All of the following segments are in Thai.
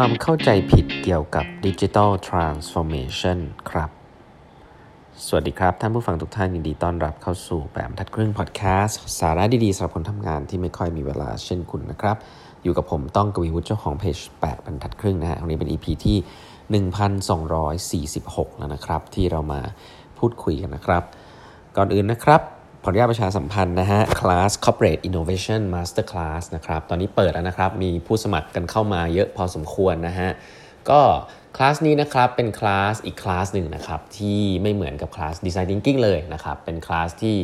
ความเข้าใจผิดเกี่ยวกับดิจิทัลทรานส์ฟอร์เมชันครับ สวัสดีครับ ท่านผู้ฟังทุกท่านยินดีต้อนรับเข้าสู่แบบทัดครึ่งพอดแคสต์สาระดีๆสำหรับคนทำงานที่ไม่ค่อยมีเวลาเช่นคุณนะครับ อยู่กับผมต้องกวีวุฒิเจ้าของเพจ8บรรทัดครึ่งนะฮะวันนี้เป็น EP ที่ 1246 แล้วนะครับ ที่เรามาพูดคุยกันนะครับ ก่อนอื่นนะครับ ขออนุญาตประชาสัมพันธ์นะฮะคลาส Corporate Innovation Master Class นะครับตอนนี้เปิดแล้วนะครับ มีผู้สมัครกันเข้ามาเยอะพอสมควรนะฮะก็คลาสนี้นะครับเป็นคลาสอีกคลาสหนึ่งนะครับที่ไม่เหมือนกับคลาส Design Thinking เลยนะครับเป็นคลาสที่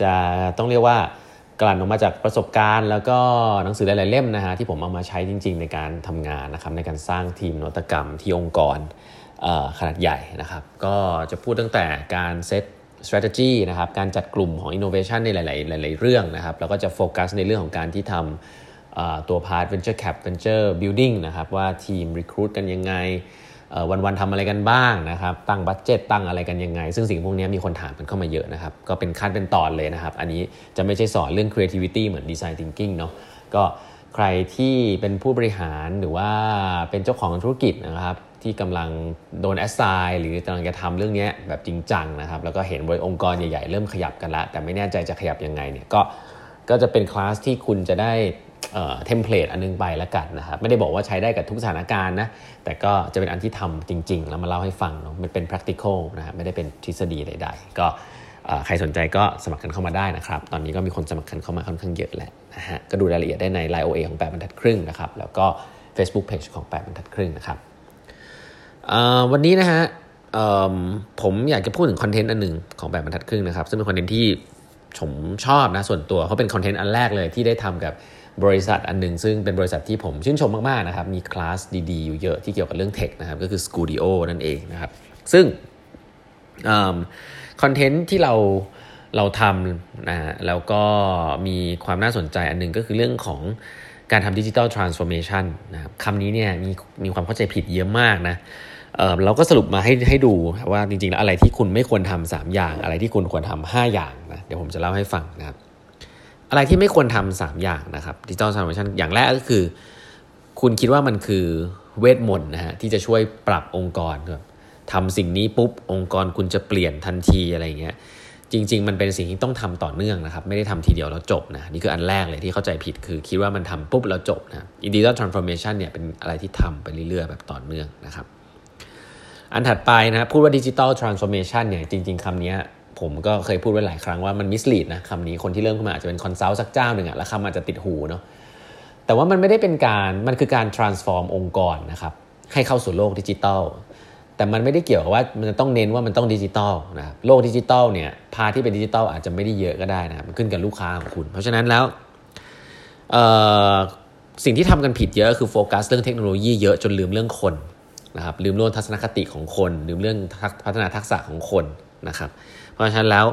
จะต้องเรียกว่ากลั่นออกมาจากประสบการณ์ แล้วก็หนังสือหลายๆเล่มนะฮะที่ผมเอามาใช้จริง ๆ ในการทำงานนะครับในการสร้างทีมนวัตกรรมที่องค์กรขนาดใหญ่นะครับก็จะพูดตั้งแต่การเซต strategy นะครับการจัดกลุ่มของ innovation ในหลาย ๆ หลาย ๆ เรื่องนะครับแล้วก็จะโฟกัสในเรื่องของการที่ทำตัว part venture cap venture building นะครับว่าทีม recruit กันยังไงวันๆทำอะไรกันบ้างนะครับ ตั้ง budget ตั้งอะไรกันยังไง ซึ่งสิ่งพวกนี้มีคนถามกันเข้ามาเยอะนะครับ ก็เป็นขั้นเป็นตอนเลยนะครับ อันนี้จะไม่ใช่สอนเรื่อง creativity เหมือน design thinking เนาะก็ใครที่เป็นผู้บริหารหรือว่าเป็นเจ้าของธุรกิจนะครับ ที่กำลังโดน assign หรือกำลังจะทำเรื่องนี้แบบจริงจังนะครับ แล้วก็เห็นบริองค์กรใหญ่ๆ เริ่มขยับกันละแต่ไม่แน่ใจจะขยับยังไงเนี่ยก็ก็จะเป็นคลาสที่คุณจะได้ template อันนึงไปแล้วกันนะครับไม่ได้บอกว่าใช้ได้กับทุกสถานการณ์นะแต่ก็จะเป็นอันที่ทำจริง ๆ แล้วมาเล่าให้ฟังเนาะมันเป็น practical นะไม่ได้เป็นทฤษฎีใด ๆ ก็ใครสนใจก็สมัครกันเข้ามาได้นะครับ ตอนนี้ก็มีคนสมัครกันเข้ามาค่อนข้างเยอะแหละนะฮะก็ดูรายละเอียดได้ใน Line OA ของ8บรรทัดครึ่งนะครับแล้วก็ Facebook Page ของ8บรรทัดครึ่งนะครับ วันนี้นะฮะผมอยากจะพูดถึงคอนเทนต์อันหนึ่งของแปดบรรทัดครึ่งนะครับ ซึ่งเป็นคอนเทนต์ที่ผมชอบนะส่วนตัวเขาเป็นคอนเทนต์อันแรกเลยที่ได้ทำกับบริษัทอันหนึ่งซึ่งเป็นบริษัทที่ผมชื่นชมมาก ๆ นะครับ มีคลาสดีๆ อยู่เยอะที่เกี่ยวกับเรื่องเทคนะครับ ก็คือ Skooldio นั่นเองนะครับ ซึ่งคอนเทนต์ที่เราเราทำนะแล้วก็มีความน่าสนใจอันหนึ่งก็คือเรื่องของการทำ digital transformation นะครับคำนี้เนี่ยมีมีความเข้าใจผิดเยอะมากนะ เราก็สรุปมาให้ให้ดูว่าจริงๆแล้วอะไรที่คุณไม่ควรทำ3อย่าง อะไรที่คุณควรทำ5อย่างนะเดี๋ยวผมจะเล่าให้ฟังนะครับอะไรที่ไม่ควรทำ3อย่างนะครับ digital transformation อย่างแรกก็คือ คุณคิดว่ามันคือเวทมนต์นะฮะที่จะช่วยปรับองค์กรครับทำสิ่งนี้ปุ๊บองค์กรคุณจะเปลี่ยนทันทีอะไรเงี้ยจริง ๆ มันเป็นสิ่งที่ต้องทำต่อเนื่องนะครับ ไม่ได้ทำทีเดียวแล้วจบนะนี่คืออันแรกเลยที่เข้าใจผิดคือคิดว่ามันทำปุ๊บแล้วจบนะไอ้ digital transformation เนี่ยเป็นอะไรที่ทำไปเรื่อยๆแบบต่อเนื่องนะครับ อันถัดไปนะพูดว่า digital transformation เนี่ยจริง ๆคำนี้ผมก็เคยพูดไว้หลายครั้งว่ามัน mislead นะคำนี้คนที่เริ่มขึ้นมาอาจจะเป็น consult สักเจ้าหนึ่งอะแล้วคำอาจจะติดหูเนาะแต่ว่ามันไม่ได้เป็นการมันคือการ transform องค์กรนะครับให้เข้าสู่โลกดิจิทัลแต่มันไม่ได้เกี่ยวกับว่ามันต้องเน้นว่ามันต้องดิจิตอลนะโลกดิจิตอลเนี่ยพาที่เป็นดิจิตอลอาจจะไม่ได้เยอะก็ได้นะมันขึ้นกับลูกค้าของคุณ เพราะฉะนั้นแล้วสิ่งที่ทำกันผิดเยอะคือโฟกัสเรื่องเทคโนโลยีเยอะจนลืมเรื่องคน นะครับลืมเรื่องทัศนคติของคน ลืมเรื่องพัฒนาทักษะของคนนะครับ เพราะฉะนั้นแล้ว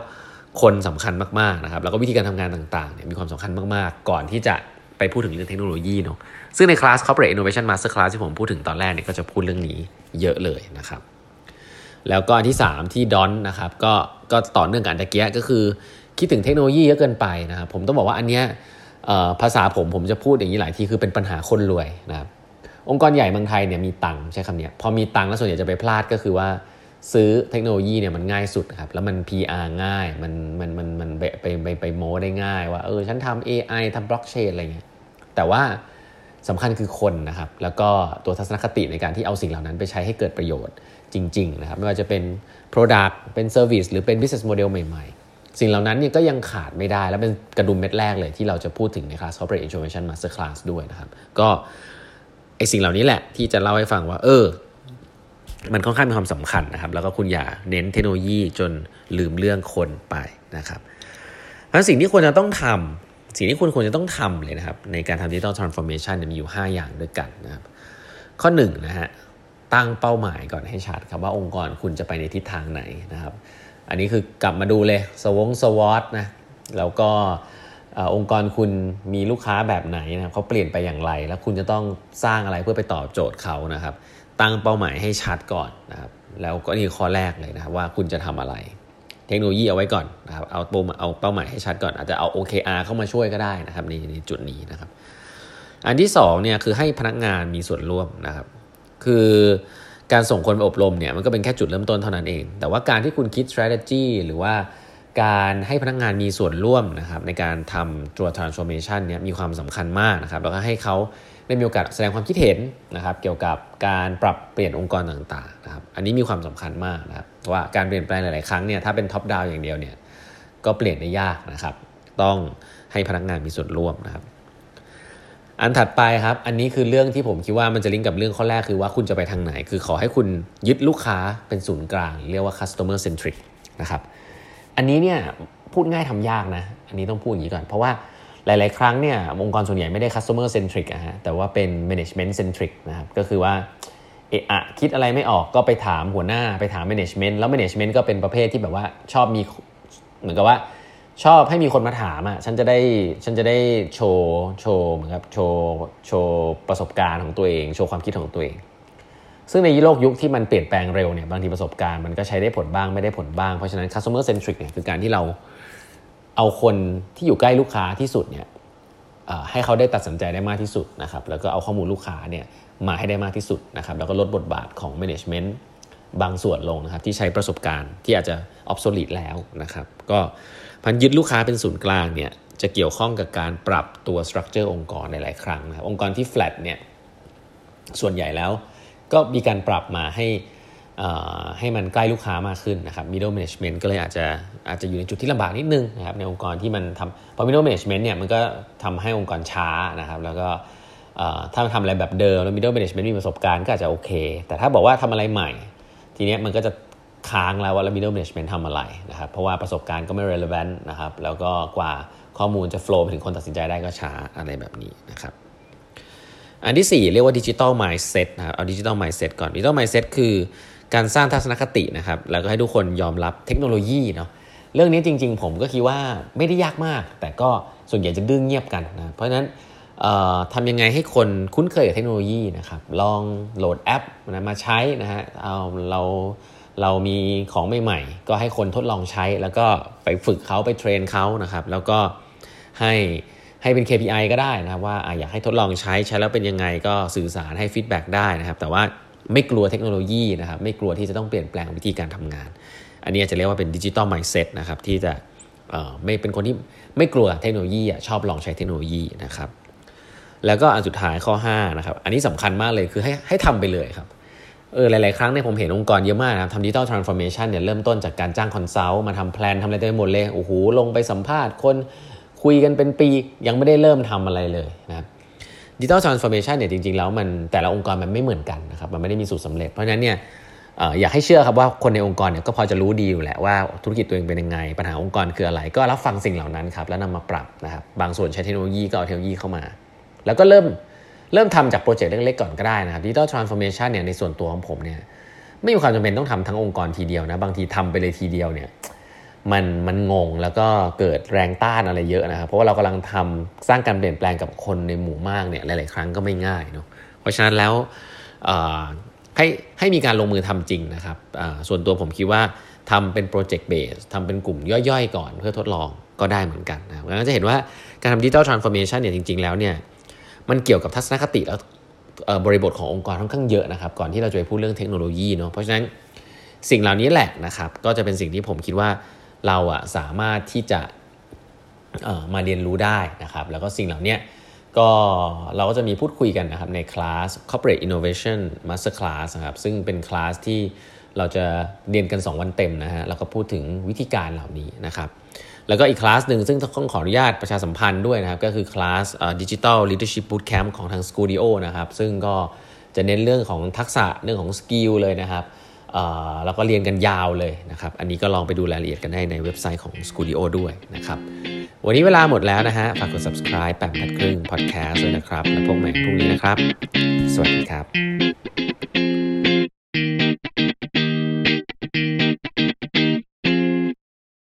คนสำคัญมากๆนะครับ แล้วก็วิธีการทำงานต่างๆเนี่ยมีความสำคัญมากๆ ก่อนที่จะไปพูดถึงเรื่องเทคโนโลยีเนาะซึ่งในคลาส Corporate Innovation Master Class ที่ผมพูดถึงตอนแรกเนี่ยก็จะพูดเรื่องนี้เยอะเลยนะครับ แล้วก็อันที่ 3 ที่ดอนนะครับก็ก็ต่อเนื่องกันตะเกียก็คือคิดถึงเทคโนโลยีเยอะเกินไปนะครับผมต้องบอกว่าอันเนี้ยภาษาผมผมจะพูดอย่างนี้หลายทีคือเป็นปัญหาคนรวยนะครับ องค์กรใหญ่เมืองไทยเนี่ยมีตังค์ใช้คำนี้พอมีตังค์แล้วส่วนใหญ่จะไปพลาดก็คือว่าซื้อเทคโนโลยีเนี่ยมันง่ายสุดครับแล้วมัน PR ง่ายมันมันมันมันไปไปไปไปโม้ได้ง่าย ว่าเออฉันทำ AI ทำบล็อกเชนอะไรเงี้ยแต่ว่าสำคัญคือคนนะครับ แล้วก็ตัวทัศนคติในการที่เอาสิ่งเหล่านั้นไปใช้ให้เกิดประโยชน์จริงๆนะครับไม่ว่าจะเป็น Product เป็น Service หรือเป็น Business Model ใหม่ๆ สิ่งเหล่านั้นเนี่ยก็ยังขาดไม่ได้ และเป็นกระดุมเม็ดแรกเลยที่เราจะพูดถึงในคลาส Corporate Innovation Master Class ด้วยนะครับ ก็ ไอสิ่งเหล่านี้แหละที่จะเล่าให้ฟังว่า เออ มันค่อนข้างมีความสำคัญนะครับ แล้วก็คุณอย่าเน้นเทคโนโลยีจนลืมเรื่องคนไปนะครับเพราะสิ่งที่ควรจะต้องทำสิ่งที่คุณควรจะต้องทำเลยนะครับ ในการทำ digital transformation มีอยู่ 5 อย่างด้วยกันนะครับ ข้อ1นะฮะตั้งเป้าหมายก่อนให้ชัดครับว่าองค์กรคุณจะไปในทิศทางไหนนะครับ อันนี้คือกลับมาดูเลย SWOT SWOT นะแล้วก็ องค์กรคุณมีลูกค้าแบบไหนนะครับเขาเปลี่ยนไปอย่างไร แล้วคุณจะต้องสร้างอะไรเพื่อไปตอบโจทย์เขานะครับ ตั้งเป้าหมายให้ชัดก่อนนะครับ แล้วก็นี่ข้อแรกเลยนะครับว่าคุณจะทำอะไร เทคโนโลยีเอาไว้ก่อนนะครับ เอาปุ่มเอาเป้าหมายให้ชัดก่อนอาจจะเอา OKR เข้ามาช่วยก็ได้นะครับในในจุดนี้นะครับ อันที่2เนี่ยคือให้พนักงานมีส่วนร่วมนะครับ คือการส่งคนไปอบรมเนี่ยมันก็เป็นแค่จุดเริ่มต้นเท่านั้นเอง แต่ว่าการที่คุณคิด strategy หรือว่า การให้พนักงานมีส่วนร่วมนะครับในการทำตัว transformation เนี่ยมีความสำคัญมากนะครับแล้วก็ให้เขาได้มีโอกาสแสดงความคิดเห็นนะครับเกี่ยวกับการปรับเปลี่ยนองค์กรต่างๆนะครับอันนี้มีความสำคัญมากนะครับว่าการเปลี่ยนแปลงหลาย ๆ ครั้งเนี่ยถ้าเป็นท็อปดาวอย่างเดียวเนี่ยก็เปลี่ยนได้ยากนะครับต้องให้พนักงานมีส่วนร่วมนะครับอันถัดไปครับ อันนี้คือเรื่องที่ผมคิดว่ามันจะลิงก์กับเรื่องข้อแรกคือว่าคุณจะไปทางไหน คือขอให้คุณยึดลูกค้าเป็นศูนย์กลาง เรียกว่า customer centric นะครับ อันนี้เนี่ยพูดง่ายทำยากนะ อันนี้ต้องพูดอย่างนี้ก่อน เพราะว่าหลาย ๆ ครั้งเนี่ยองค์กรส่วนใหญ่ไม่ได้ customer centric อะฮะแต่ว่าเป็น management centric นะครับก็คือว่าเอะคิดอะไรไม่ออกก็ไปถามหัวหน้าไปถาม management แล้ว management ก็เป็นประเภทที่แบบว่าชอบมีเหมือนกับว่าชอบให้มีคนมาถามอะฉันจะได้ฉันจะได้โชว์โชว์เหมือนกับโชว์โชว์ประสบการณ์ของตัวเอง โชว์ความคิดของตัวเอง ซึ่งในโลกยุคที่มันเปลี่ยนแปลงเร็วเนี่ยบางทีประสบการณ์มันก็ใช้ได้ผลบ้างไม่ได้ผลบ้าง เพราะฉะนั้น customer centric เนี่ยคือการที่เราเอาคนที่อยู่ใกล้ลูกค้าที่สุดเนี่ยให้เขาได้ตัดสินใจได้มากที่สุดนะครับแล้วก็เอาข้อมูลลูกค้าเนี่ยมาให้ได้มากที่สุดนะครับแล้วก็ลดบทบาทของ management บางส่วนลงนะครับที่ใช้ประสบการณ์ที่อาจจะ obsolete แล้วนะครับก็พันยึดลูกค้าเป็นศูนย์กลางเนี่ยจะเกี่ยวข้องกับการปรับตัวสตรัคเจอร์องค์กรในหลายครั้งนะครับองค์กรที่ flat เนี่ยส่วนใหญ่แล้ว ก็มีการปรับมาให้ให้มันใกล้ลูกค้ามากขึ้นนะครับ middle management ก็เลยอาจจะอาจจะอยู่ในจุดที่ลำบากนิดนึงนะครับในองค์กรที่มันทำพอ middle management เนี่ยมันก็ทำให้องค์กรช้านะครับ แล้วก็ถ้าทำอะไรแบบเดิมแล้ว middle management มีประสบการณ์ก็อาจจะโอเค แต่ถ้าบอกว่าทำอะไรใหม่ ทีเนี้ยมันก็จะค้างแล้วว่าแล้ว middle management ทำอะไรนะครับ เพราะว่าประสบการณ์ก็ไม่ relevant นะครับ แล้วก็กว่าข้อมูลจะ flow ไปถึงคนตัดสินใจได้ก็ช้าอะไรแบบนี้นะครับ อันที่ 4 เรียกว่า digital mindset นะครับเอา digital mindset ก่อน digital mindset คือการสร้างทัศนคตินะครับแล้วก็ให้ทุกคนยอมรับเทคโนโลยีเนาะเรื่องนี้จริง ๆ ผมก็คิดว่าไม่ได้ยากมาก แต่ก็ส่วนใหญ่จะดื้งเงียบกันนะเพราะฉะนั้นทำยังไงให้คนคุ้นเคยกับเทคโนโลยีนะครับลองโหลดแอปนะมาใช้นะฮะเอาเราเรามีของใหม่ๆ ก็ให้คนทดลองใช้ แล้วก็ไปฝึกเขาไป train เขานะครับแล้วก็ให้ ให้เป็น KPI ก็ได้นะครับว่าอยากให้ทดลองใช้ใช้แล้วเป็นยังไงก็สื่อสารให้ feedback ได้นะครับ แต่ว่าไม่กลัวเทคโนโลยีนะครับ ไม่กลัวที่จะต้องเปลี่ยนแปลงวิธีการทำงาน อันนี้จะเรียกว่าเป็น digital mindset นะครับที่จะไม่เป็นคนที่ไม่กลัวเทคโนโลยีชอบลองใช้เทคโนโลยีนะครับ แล้วก็อันสุดท้ายข้อ5นะครับอันนี้สำคัญมากเลยคือให้ให้ทำไปเลยครับเออหลาย ๆ ครั้งเนี่ยผมเห็นองค์กรเยอะมากนะครับทำ digital transformation เนี่ยเริ่มต้นจากการจ้าง consult มาทำ plan ทำอะไรเต็มหมดเลยโอ้โหลงไปสัมภาษณ์คน คุยกันเป็นปียังไม่ได้เริ่มทำอะไรเลยนะครับ digital transformation เนี่ยจริงๆแล้วมันแต่ละองค์กรมันไม่เหมือนกันนะครับมันไม่ได้มีสูตรสำเร็จ เพราะฉะนั้นเนี่ยอยากให้เชื่อครับว่าคนในองค์กรเนี่ยก็พอจะรู้ดีอยู่แหละว่าธุรกิจตัวเองเป็นยังไง ปัญหาองค์กรคืออะไร ก็รับฟังสิ่งเหล่านั้นครับแล้วนำมาปรับนะครับบางส่วนใช้เทคโนโลยีก็เอาเทคโนโลยีเข้ามา แล้วก็เริ่มเริ่มทำจาก project เล็กๆก่อนก็ได้นะครับ digital transformation เนี่ยในส่วนตัวของผมเนี่ยไม่มีความจำเป็นต้องทำทั้งองค์กรทีเดียวนะบางทีทำไปเลยทีเดียวเนี่ย มันมันงงแล้วก็เกิดแรงต้านอะไรเยอะนะครับ เพราะว่าเรากำลังทำสร้างการเปลี่ยนแปลงกับคนในหมู่มากเนี่ยหลาย ๆ ครั้งก็ไม่ง่ายเนาะเพราะฉะนั้นแล้วให้ให้มีการลงมือทำจริงนะครับส่วนตัวผมคิดว่าทำเป็น project base ทำเป็นกลุ่มย่อยๆ ก่อนเพื่อทดลองก็ได้เหมือนกันนะเพราะฉะนั้นจะเห็นว่าการทำ digital transformation เนี่ยจริง ๆ แล้วเนี่ยมันเกี่ยวกับทัศนคติแล้วบริบทขององค์กรค่อนข้างเยอะนะครับ ก่อนที่เราจะไปพูดเรื่องเทคโนโลยีเนาะเพราะฉะนั้นสิ่งเหล่านี้แหละนะครับ ก็จะเป็นสิ่งที่ผมคิดว่า เราอะสามารถที่จะมาเรียนรู้ได้นะครับแล้วก็สิ่งเหล่านี้ก็เราก็จะมีพูดคุยกันนะครับในคลาส Corporate Innovation Master Class นะครับซึ่งเป็นคลาสที่เราจะเรียนกัน 2 วันเต็มนะฮะแล้วก็พูดถึงวิธีการเหล่านี้นะครับแล้วก็อีกคลาสหนึ่งซึ่งต้องขออนุญาตประชาสัมพันธ์ด้วยนะครับ ก็คือคลาส Digital Leadership Bootcamp ของทาง Skooldio นะครับซึ่งก็จะเน้นเรื่องของทักษะเรื่องของ skill เลยนะครับ แล้วก็เรียนกันยาวเลยนะครับ อันนี้ก็ลองไปดูรายละเอียดกันได้ในเว็บไซต์ของ Skooldio ด้วยนะครับ วันนี้เวลาหมดแล้วนะฮะ ฝากกด subscribe แปดบรรทัดครึ่ง podcast ด้วยนะครับ แล้วพบกันใหม่พรุ่งนี้นะครับ สวัสดีครับ